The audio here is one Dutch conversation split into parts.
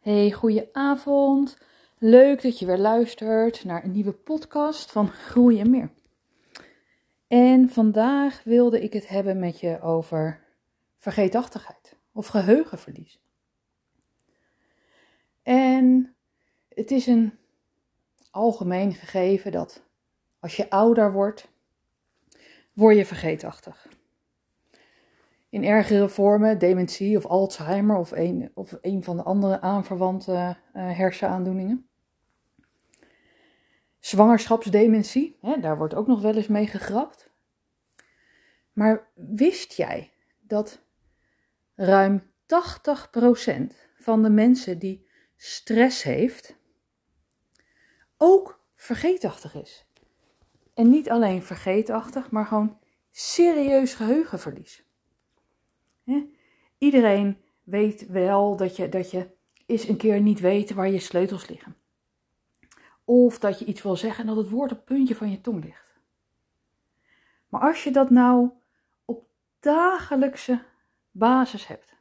Hey, goeie avond. Leuk dat je weer luistert naar een nieuwe podcast van Groei en Meer. En vandaag wilde ik het hebben met je over vergeetachtigheid of geheugenverlies. En het is een algemeen gegeven dat als je ouder wordt, word je vergeetachtig in ergere vormen, dementie of Alzheimer of een, of een van de andere aanverwante uh, hersenaandoeningen. Zwangerschapsdementie, hè, daar wordt ook nog wel eens mee gegrapt. Maar wist jij dat ruim 80% van de mensen die stress heeft, ook vergeetachtig is? En niet alleen vergeetachtig, maar gewoon serieus geheugenverlies. Iedereen weet wel dat je, dat je eens een keer niet weet waar je sleutels liggen. Of dat je iets wil zeggen en dat het woord op het puntje van je tong ligt. Maar als je dat nou op dagelijkse basis hebt.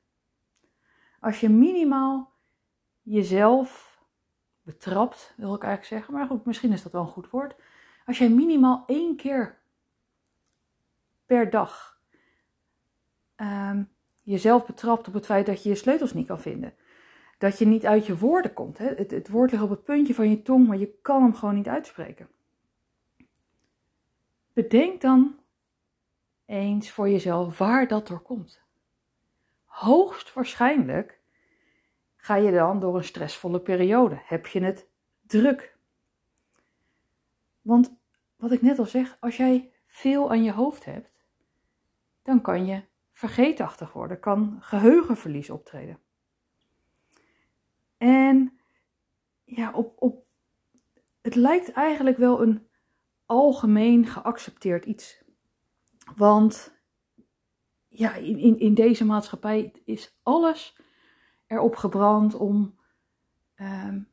Als je minimaal jezelf betrapt, wil ik eigenlijk zeggen. Maar goed, misschien is dat wel een goed woord. Als jij minimaal één keer per dag um, jezelf betrapt op het feit dat je je sleutels niet kan vinden. Dat je niet uit je woorden komt. Hè? Het, het woord ligt op het puntje van je tong, maar je kan hem gewoon niet uitspreken. Bedenk dan eens voor jezelf waar dat door komt. Hoogstwaarschijnlijk ga je dan door een stressvolle periode. Heb je het druk? Want wat ik net al zeg, als jij veel aan je hoofd hebt, dan kan je vergeetachtig worden, kan geheugenverlies optreden. En ja, op, op, het lijkt eigenlijk wel een algemeen geaccepteerd iets. Want ja, in, in, in deze maatschappij is alles erop gebrand om, um,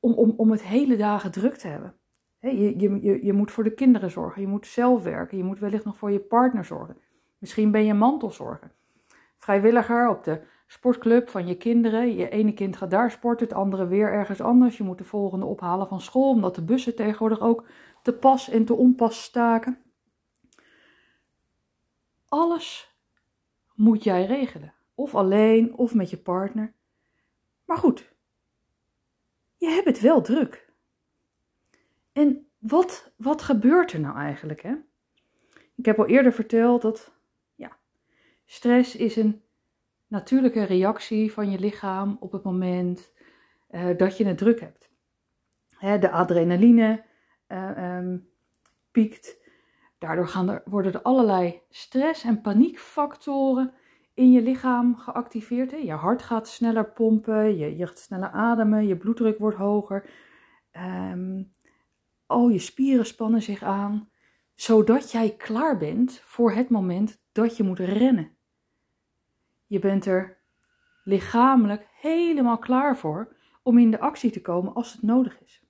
om, om, om het hele dagen druk te hebben. je, je, je, je moet voor de kinderen zorgen, je moet zelf werken, je moet wellicht nog voor je partner zorgen. Misschien ben je mantelzorger. Vrijwilliger op de sportclub van je kinderen. Je ene kind gaat daar sporten, het andere weer ergens anders. Je moet de volgende ophalen van school, omdat de bussen tegenwoordig ook te pas en te onpas staken. Alles moet jij regelen. Of alleen, of met je partner. Maar goed, je hebt het wel druk. En wat, wat gebeurt er nou eigenlijk? Hè? Ik heb al eerder verteld dat Stress is een natuurlijke reactie van je lichaam op het moment uh, dat je het druk hebt. Hè, de adrenaline uh, um, piekt. Daardoor gaan er, worden er allerlei stress- en paniekfactoren in je lichaam geactiveerd. Je hart gaat sneller pompen, je, gaat sneller ademen, je bloeddruk wordt hoger. Um, al je spieren spannen zich aan, zodat jij klaar bent voor het moment dat je moet rennen. Je bent er lichamelijk helemaal klaar voor om in de actie te komen als het nodig is.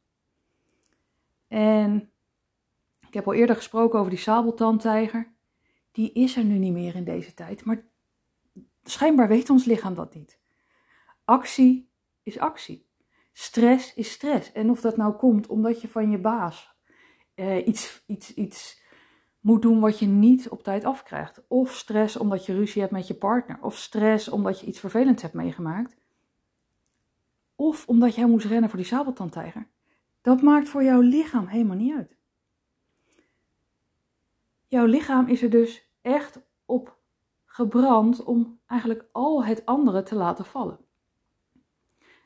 En ik heb al eerder gesproken over die sabeltandtijger. Die is er nu niet meer in deze tijd, maar schijnbaar weet ons lichaam dat niet. Actie is actie. Stress is stress. En of dat nou komt omdat je van je baas eh, iets, iets, iets moet doen wat je niet op tijd afkrijgt. Of stress omdat je ruzie hebt met je partner. Of stress omdat je iets vervelends hebt meegemaakt. Of omdat jij moest rennen voor die sabeltandtijger. Dat maakt voor jouw lichaam helemaal niet uit. Jouw lichaam is er dus echt op gebrand om eigenlijk al het andere te laten vallen.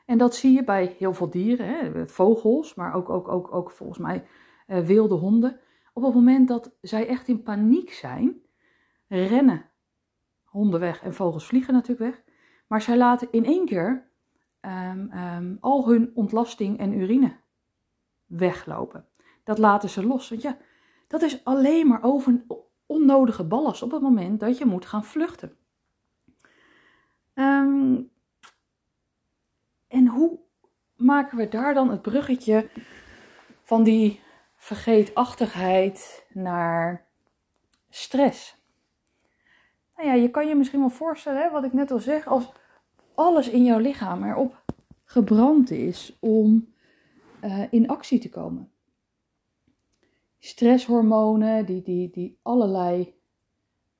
En dat zie je bij heel veel dieren, hè? vogels, maar ook, ook, ook, ook volgens mij uh, wilde honden. Op het moment dat zij echt in paniek zijn, rennen honden weg en vogels vliegen natuurlijk weg. Maar zij laten in één keer um, um, al hun ontlasting en urine weglopen. Dat laten ze los. Want ja, dat is alleen maar over onnodige ballast op het moment dat je moet gaan vluchten. Um, en hoe maken we daar dan het bruggetje van die vergeetachtigheid naar stress. Nou ja, je kan je misschien wel voorstellen, hè, wat ik net al zeg, als alles in jouw lichaam erop gebrand is om uh, in actie te komen. Stresshormonen die, die, die allerlei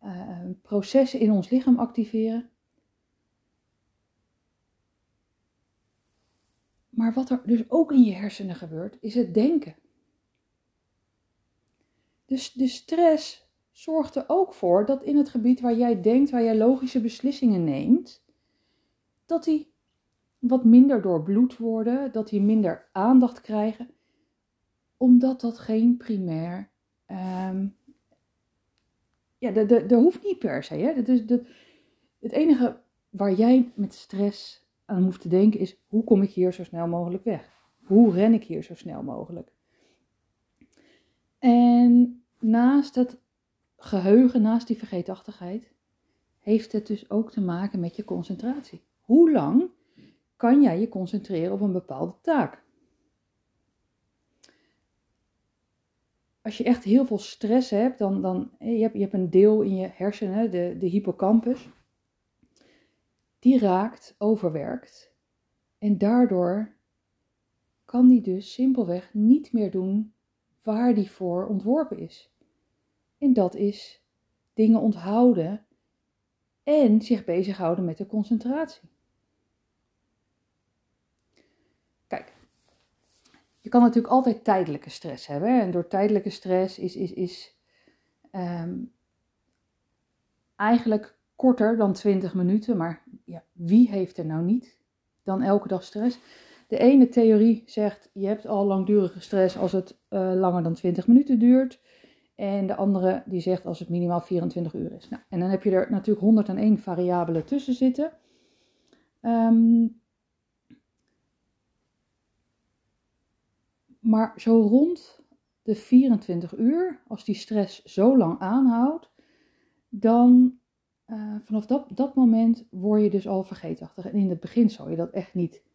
uh, processen in ons lichaam activeren. Maar wat er dus ook in je hersenen gebeurt, is het denken. Dus de stress zorgt er ook voor dat in het gebied waar jij denkt, waar jij logische beslissingen neemt, dat die wat minder doorbloed worden, dat die minder aandacht krijgen, omdat dat geen primair. Um, ja, dat hoeft niet per se. Hè? Dat is, dat, het enige waar jij met stress aan hoeft te denken is: hoe kom ik hier zo snel mogelijk weg? Hoe ren ik hier zo snel mogelijk? En naast het geheugen, naast die vergeetachtigheid, heeft het dus ook te maken met je concentratie. Hoe lang kan jij je concentreren op een bepaalde taak? Als je echt heel veel stress hebt, dan, dan je hebt je hebt een deel in je hersenen, de, de hippocampus, die raakt, overwerkt. En daardoor kan die dus simpelweg niet meer doen waar die voor ontworpen is. En dat is dingen onthouden en zich bezighouden met de concentratie. Kijk, je kan natuurlijk altijd tijdelijke stress hebben. En door tijdelijke stress is, is, is um, eigenlijk korter dan 20 minuten. Maar ja, wie heeft er nou niet dan elke dag stress? De ene theorie zegt je hebt al langdurige stress als het uh, langer dan 20 minuten duurt. En de andere die zegt als het minimaal 24 uur is. Nou, en dan heb je er natuurlijk 101 variabelen tussen zitten. Um, maar zo rond de 24 uur, als die stress zo lang aanhoudt, dan uh, vanaf dat, dat moment word je dus al vergeetachtig. En in het begin zal je dat echt niet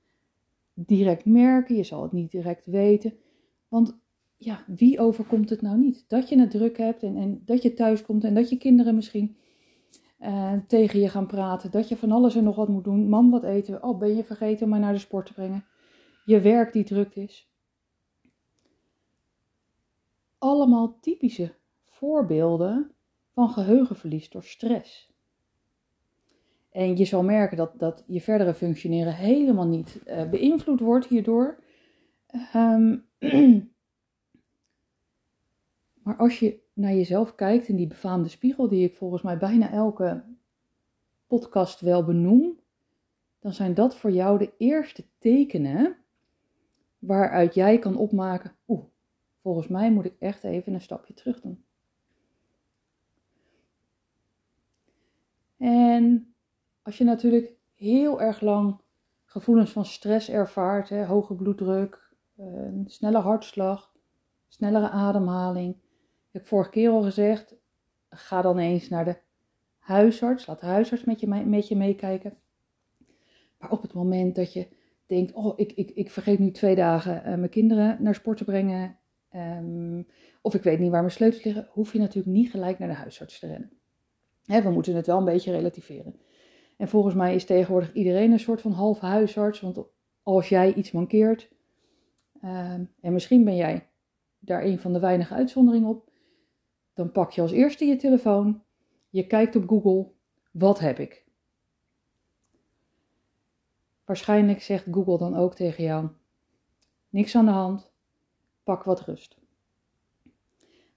direct merken, je zal het niet direct weten. Want ja, wie overkomt het nou niet? Dat je het druk hebt en, en dat je thuis komt en dat je kinderen misschien uh, tegen je gaan praten. Dat je van alles en nog wat moet doen. Mam, wat eten Oh, ben je vergeten om mij naar de sport te brengen? Je werk die druk is. Allemaal typische voorbeelden van geheugenverlies door stress. En je zal merken dat, dat je verdere functioneren helemaal niet uh, beïnvloed wordt hierdoor. Um, Maar als je naar jezelf kijkt in die befaamde spiegel, die ik volgens mij bijna elke podcast wel benoem, dan zijn dat voor jou de eerste tekenen waaruit jij kan opmaken: oeh, volgens mij moet ik echt even een stapje terug doen. En als je natuurlijk heel erg lang gevoelens van stress ervaart, hè, hoge bloeddruk, een snelle hartslag, snellere ademhaling, ik heb vorige keer al gezegd, ga dan eens naar de huisarts. Laat de huisarts met je, met je meekijken. Maar op het moment dat je denkt, oh, ik, ik, ik vergeet nu twee dagen uh, mijn kinderen naar sport te brengen. Um, of ik weet niet waar mijn sleutels liggen, hoef je natuurlijk niet gelijk naar de huisarts te rennen. Hè, we moeten het wel een beetje relativeren. En volgens mij is tegenwoordig iedereen een soort van halve huisarts. Want als jij iets mankeert, um, en misschien ben jij daar een van de weinige uitzonderingen op, dan pak je als eerste je telefoon, je kijkt op Google, wat heb ik? Waarschijnlijk zegt Google dan ook tegen jou, niks aan de hand, pak wat rust.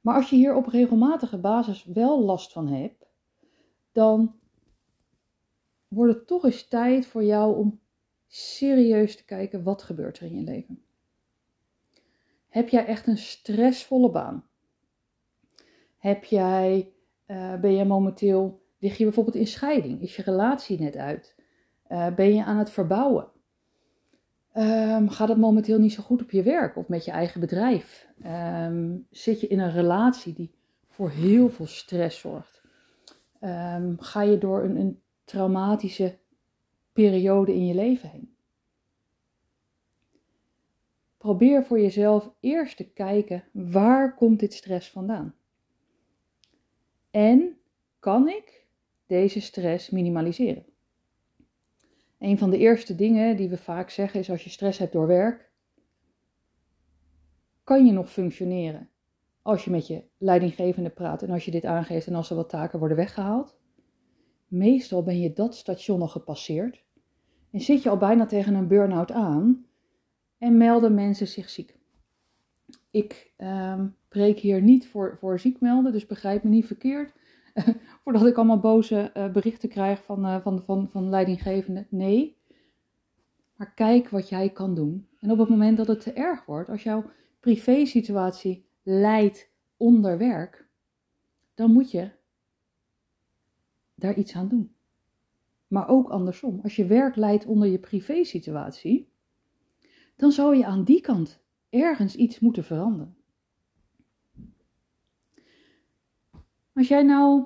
Maar als je hier op regelmatige basis wel last van hebt, dan wordt het toch eens tijd voor jou om serieus te kijken wat gebeurt er in je leven. Heb jij echt een stressvolle baan? Heb jij, uh, ben je momenteel, lig je bijvoorbeeld in scheiding? Is je relatie net uit? Uh, ben je aan het verbouwen? Um, gaat het momenteel niet zo goed op je werk of met je eigen bedrijf? Um, zit je in een relatie die voor heel veel stress zorgt? Um, ga je door een, een traumatische periode in je leven heen? Probeer voor jezelf eerst te kijken waar komt dit stress vandaan? En kan ik deze stress minimaliseren? Een van de eerste dingen die we vaak zeggen is als je stress hebt door werk, kan je nog functioneren als je met je leidinggevende praat en als je dit aangeeft en als er wat taken worden weggehaald? Meestal ben je dat station al gepasseerd en zit je al bijna tegen een burn-out aan en melden mensen zich ziek. Ik um, preek hier niet voor, voor ziek melden, dus begrijp me niet verkeerd. Voordat ik allemaal boze uh, berichten krijg van, uh, van, van, van leidinggevenden. Nee. Maar kijk wat jij kan doen. En op het moment dat het te erg wordt, als jouw privésituatie leidt onder werk, dan moet je daar iets aan doen. Maar ook andersom. Als je werk leidt onder je privésituatie, dan zou je aan die kant ergens iets moeten veranderen. Als jij nou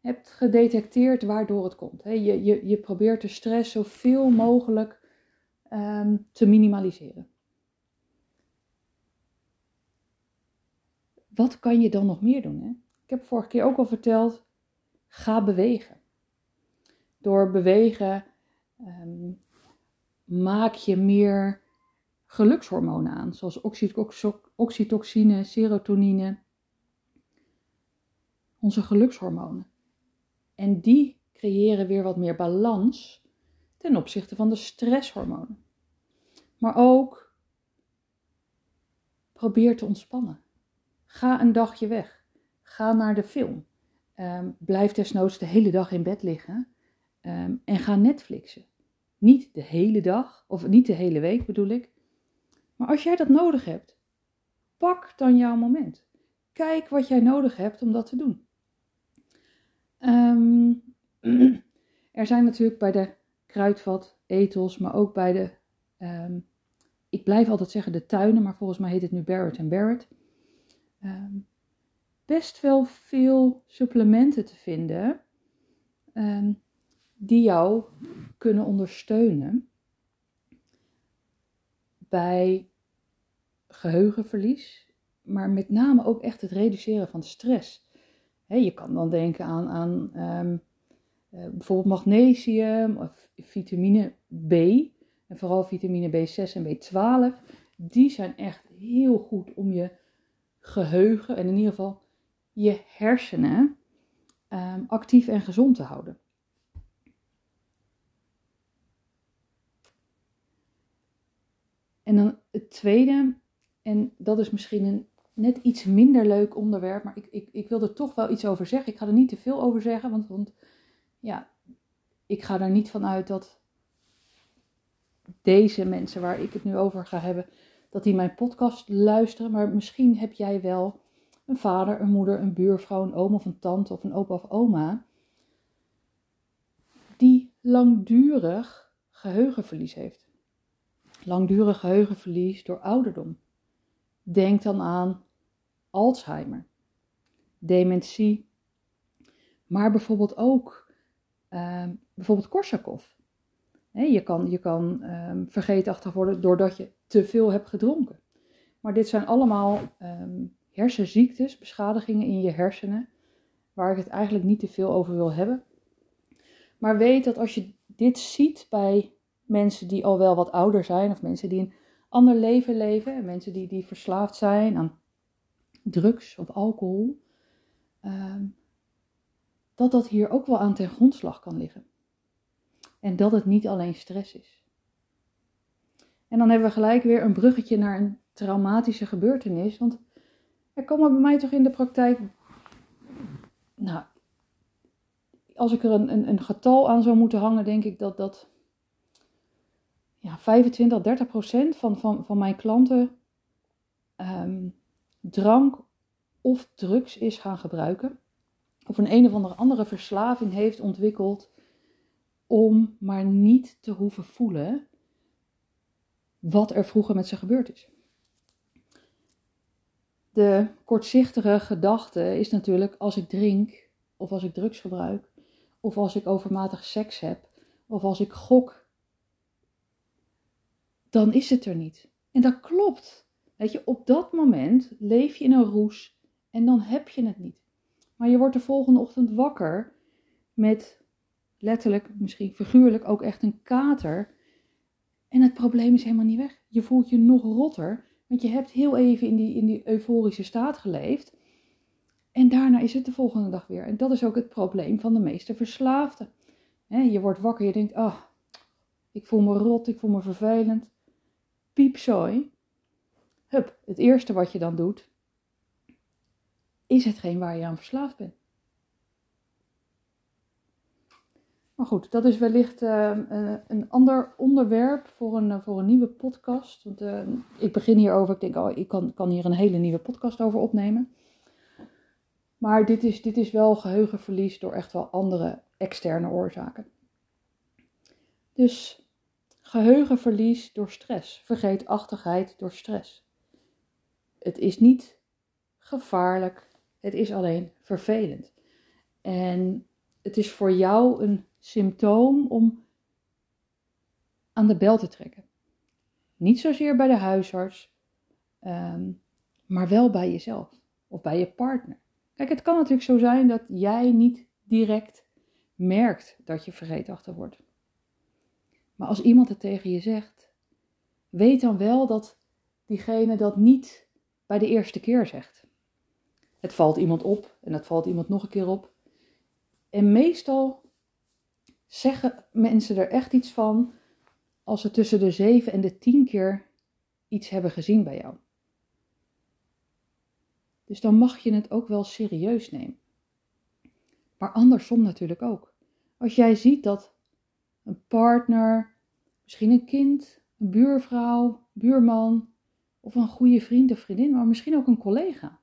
hebt gedetecteerd waardoor het komt, hè, je, je, je probeert de stress zoveel mogelijk um, te minimaliseren. Wat kan je dan nog meer doen? Hè? Ik heb vorige keer ook al verteld, ga bewegen. Door bewegen um, maak je meer gelukshormonen aan, zoals oxytocine, serotonine, onze gelukshormonen. En die creëren weer wat meer balans ten opzichte van de stresshormonen. Maar ook probeer te ontspannen. Ga een dagje weg. Ga naar de film. Um, blijf desnoods de hele dag in bed liggen um, en ga Netflixen. Niet de hele dag, of niet de hele week bedoel ik. Maar als jij dat nodig hebt, pak dan jouw moment. Kijk wat jij nodig hebt om dat te doen. Um, er zijn natuurlijk bij de kruidvat, etels, maar ook bij de, ik blijf altijd zeggen de tuinen, maar volgens mij heet het nu Barrett Barrett. Best wel veel supplementen te vinden die jou kunnen ondersteunen bij geheugenverlies, maar met name ook echt het reduceren van stress je kan dan denken aan, aan um, uh, bijvoorbeeld magnesium of vitamine B. En vooral vitamine B6 en B12. Die zijn echt heel goed om je geheugen en in ieder geval je hersenen um, actief en gezond te houden. En dan het tweede, en dat is misschien een net iets minder leuk onderwerp, maar ik, ik, ik wil er toch wel iets over zeggen. Ik ga er niet te veel over zeggen, want, want ja, ik ga er niet van uit dat deze mensen waar ik het nu over ga hebben, dat die mijn podcast luisteren. Maar misschien heb jij wel een vader, een moeder, een buurvrouw, een oom of een tante of een opa of oma, die langdurig geheugenverlies heeft. Langdurig geheugenverlies door ouderdom. Denk dan aan Alzheimer, dementie, maar bijvoorbeeld ook uh, bijvoorbeeld Korsakoff. je kan, je kan um, vergeetachtig worden doordat je te veel hebt gedronken. Maar dit zijn allemaal um, hersenziektes, beschadigingen in je hersenen, waar ik het eigenlijk niet te veel over wil hebben. Maar weet dat als je dit ziet bij mensen die al wel wat ouder zijn, of mensen die een ander leven leven, mensen die, die verslaafd zijn aan drugs of alcohol, ehm, dat dat hier ook wel aan ten grondslag kan liggen. En dat het niet alleen stress is. En dan hebben we gelijk weer een bruggetje naar een traumatische gebeurtenis. Want er komen bij mij toch in de praktijk. Nou, als ik er een, een, een getal aan zou moeten hangen, denk ik dat dat. Ja, 25, 30 procent van, van, van mijn klanten um, drank of drugs is gaan gebruiken. Of een een of andere andere verslaving heeft ontwikkeld om maar niet te hoeven voelen wat er vroeger met ze gebeurd is. De kortzichtige gedachte is natuurlijk als ik drink, of als ik drugs gebruik, of als ik overmatig seks heb, of als ik gok, dan is het er niet. En dat klopt. Weet je, op dat moment leef je in een roes en dan heb je het niet. Maar je wordt de volgende ochtend wakker met letterlijk, misschien figuurlijk ook echt een kater. En het probleem is helemaal niet weg. Je voelt je nog rotter, want je hebt heel even in die, in die euforische staat geleefd. En daarna is het de volgende dag weer. En dat is ook het probleem van de meeste verslaafden. je wordt wakker, je denkt, ah, ik voel me rot, ik voel me vervelend. Piepzooi. Hup, het eerste wat je dan doet, is hetgeen waar je aan verslaafd bent. Maar goed, dat is wellicht uh, een ander onderwerp voor een, voor een nieuwe podcast. Want uh, ik begin hierover, ik denk, oh, ik kan, kan hier een hele nieuwe podcast over opnemen. Maar dit is, dit is wel geheugenverlies door echt wel andere externe oorzaken. Dus geheugenverlies door stress, vergeetachtigheid door stress. Het is niet gevaarlijk, het is alleen vervelend. En het is voor jou een symptoom om aan de bel te trekken. Niet zozeer bij de huisarts, ehm, maar wel bij jezelf of bij je partner. Kijk, het kan natuurlijk zo zijn dat jij niet direct merkt dat je vergeetachtig wordt. Maar als iemand het tegen je zegt, weet dan wel dat diegene dat niet bij de eerste keer zegt. Het valt iemand op en het valt iemand nog een keer op. En meestal zeggen mensen er echt iets van als ze tussen de zeven en de tien keer iets hebben gezien bij jou. Dus dan mag je het ook wel serieus nemen. Maar andersom natuurlijk ook. Als jij ziet dat een partner, misschien een kind, een buurvrouw, buurman of een goede vriend of vriendin, maar misschien ook een collega.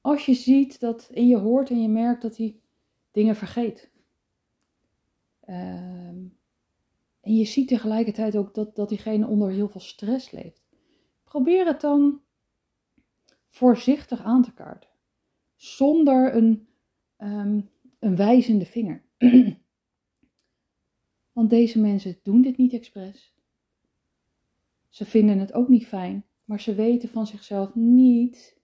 Als je ziet dat en je hoort en je merkt dat hij dingen vergeet. Ehm, en je ziet tegelijkertijd ook dat, dat diegene onder heel veel stress leeft. Probeer het dan voorzichtig aan te kaarten. Zonder een, um, een wijzende vinger. Want deze mensen doen dit niet expres. Ze vinden het ook niet fijn, maar ze weten van zichzelf niet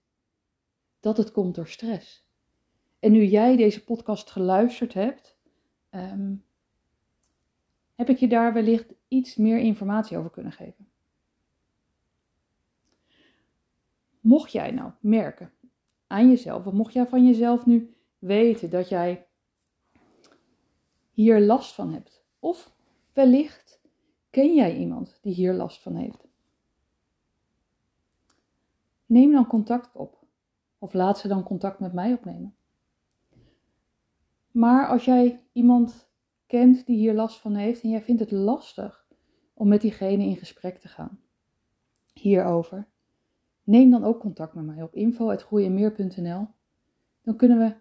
dat het komt door stress. En nu jij deze podcast geluisterd hebt, um, heb ik je daar wellicht iets meer informatie over kunnen geven. Mocht jij nou merken aan jezelf, of mocht jij van jezelf nu weten dat jij hier last van hebt, of wellicht ken jij iemand die hier last van heeft, neem dan contact op, of laat ze dan contact met mij opnemen. Maar als jij iemand kent die hier last van heeft en jij vindt het lastig om met diegene in gesprek te gaan hierover, neem dan ook contact met mij op info.groeienmeer.nl. Dan kunnen we,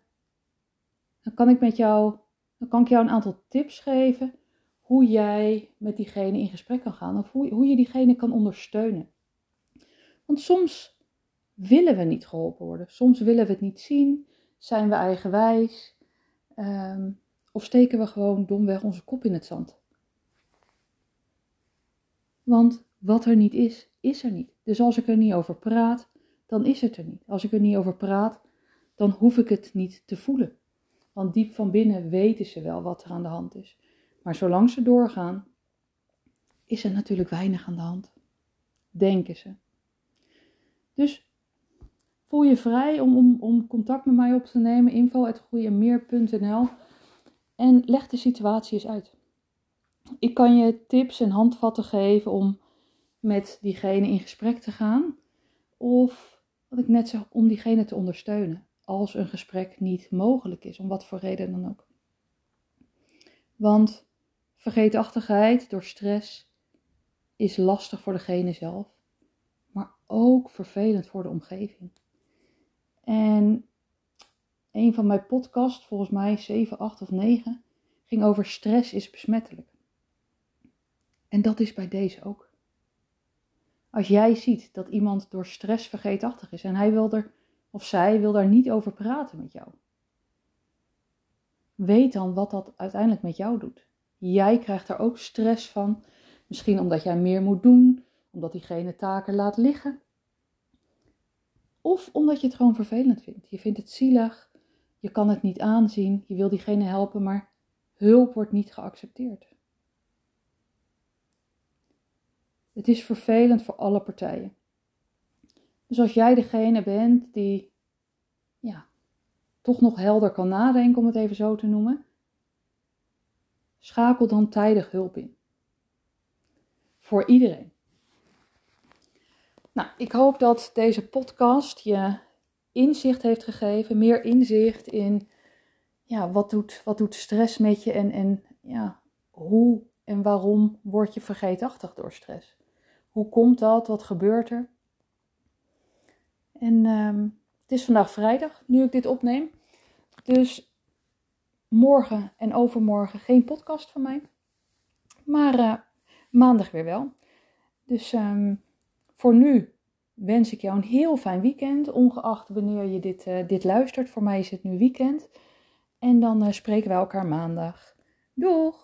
dan kan ik met jou, dan kan ik jou een aantal tips geven hoe jij met diegene in gesprek kan gaan of hoe, je diegene kan ondersteunen. Want soms willen we niet geholpen worden, soms willen we het niet zien, zijn we eigenwijs um, of steken we gewoon domweg onze kop in het zand. Want wat er niet is, is er niet. Dus als ik er niet over praat, dan is het er niet. Als ik er niet over praat, dan hoef ik het niet te voelen. Want diep van binnen weten ze wel wat er aan de hand is. Maar zolang ze doorgaan, is er natuurlijk weinig aan de hand. Denken ze. Dus voel je vrij om, om, om contact met mij op te nemen. info.goeiemeer.nl En leg de situatie eens uit. Ik kan je tips en handvatten geven om met diegene in gesprek te gaan. Of wat ik net zeg, om diegene te ondersteunen. Als een gesprek niet mogelijk is, om wat voor reden dan ook. Want vergeetachtigheid door stress is lastig voor degene zelf, maar ook vervelend voor de omgeving. En een van mijn podcasts, volgens mij 7, 8 of 9, ging over stress is besmettelijk. En dat is bij deze ook. Als jij ziet dat iemand door stress vergeetachtig is en hij wil er of zij wil daar niet over praten met jou. Weet dan wat dat uiteindelijk met jou doet. Jij krijgt er ook stress van. Misschien omdat jij meer moet doen, omdat diegene taken laat liggen. Of omdat je het gewoon vervelend vindt. Je vindt het zielig, je kan het niet aanzien, je wil diegene helpen, maar Hulp wordt niet geaccepteerd. Het is vervelend voor alle partijen. Dus als jij degene bent die ja, toch nog helder kan nadenken, om het even zo te noemen, schakel dan tijdig hulp in. Voor iedereen. Nou, ik hoop dat deze podcast je inzicht heeft gegeven, meer inzicht in ja, wat, doet, wat doet stress met je en, en ja, hoe en waarom word je vergeetachtig door stress. Hoe komt dat? Wat gebeurt er? En ehm, het is vandaag vrijdag, nu ik dit opneem. Dus morgen en overmorgen geen podcast van mij. Maar uh, maandag weer wel. Dus um, voor nu wens ik jou een heel fijn weekend. Ongeacht wanneer je dit, uh, dit luistert. Voor mij is het nu weekend. En dan uh, spreken we elkaar maandag. Doeg!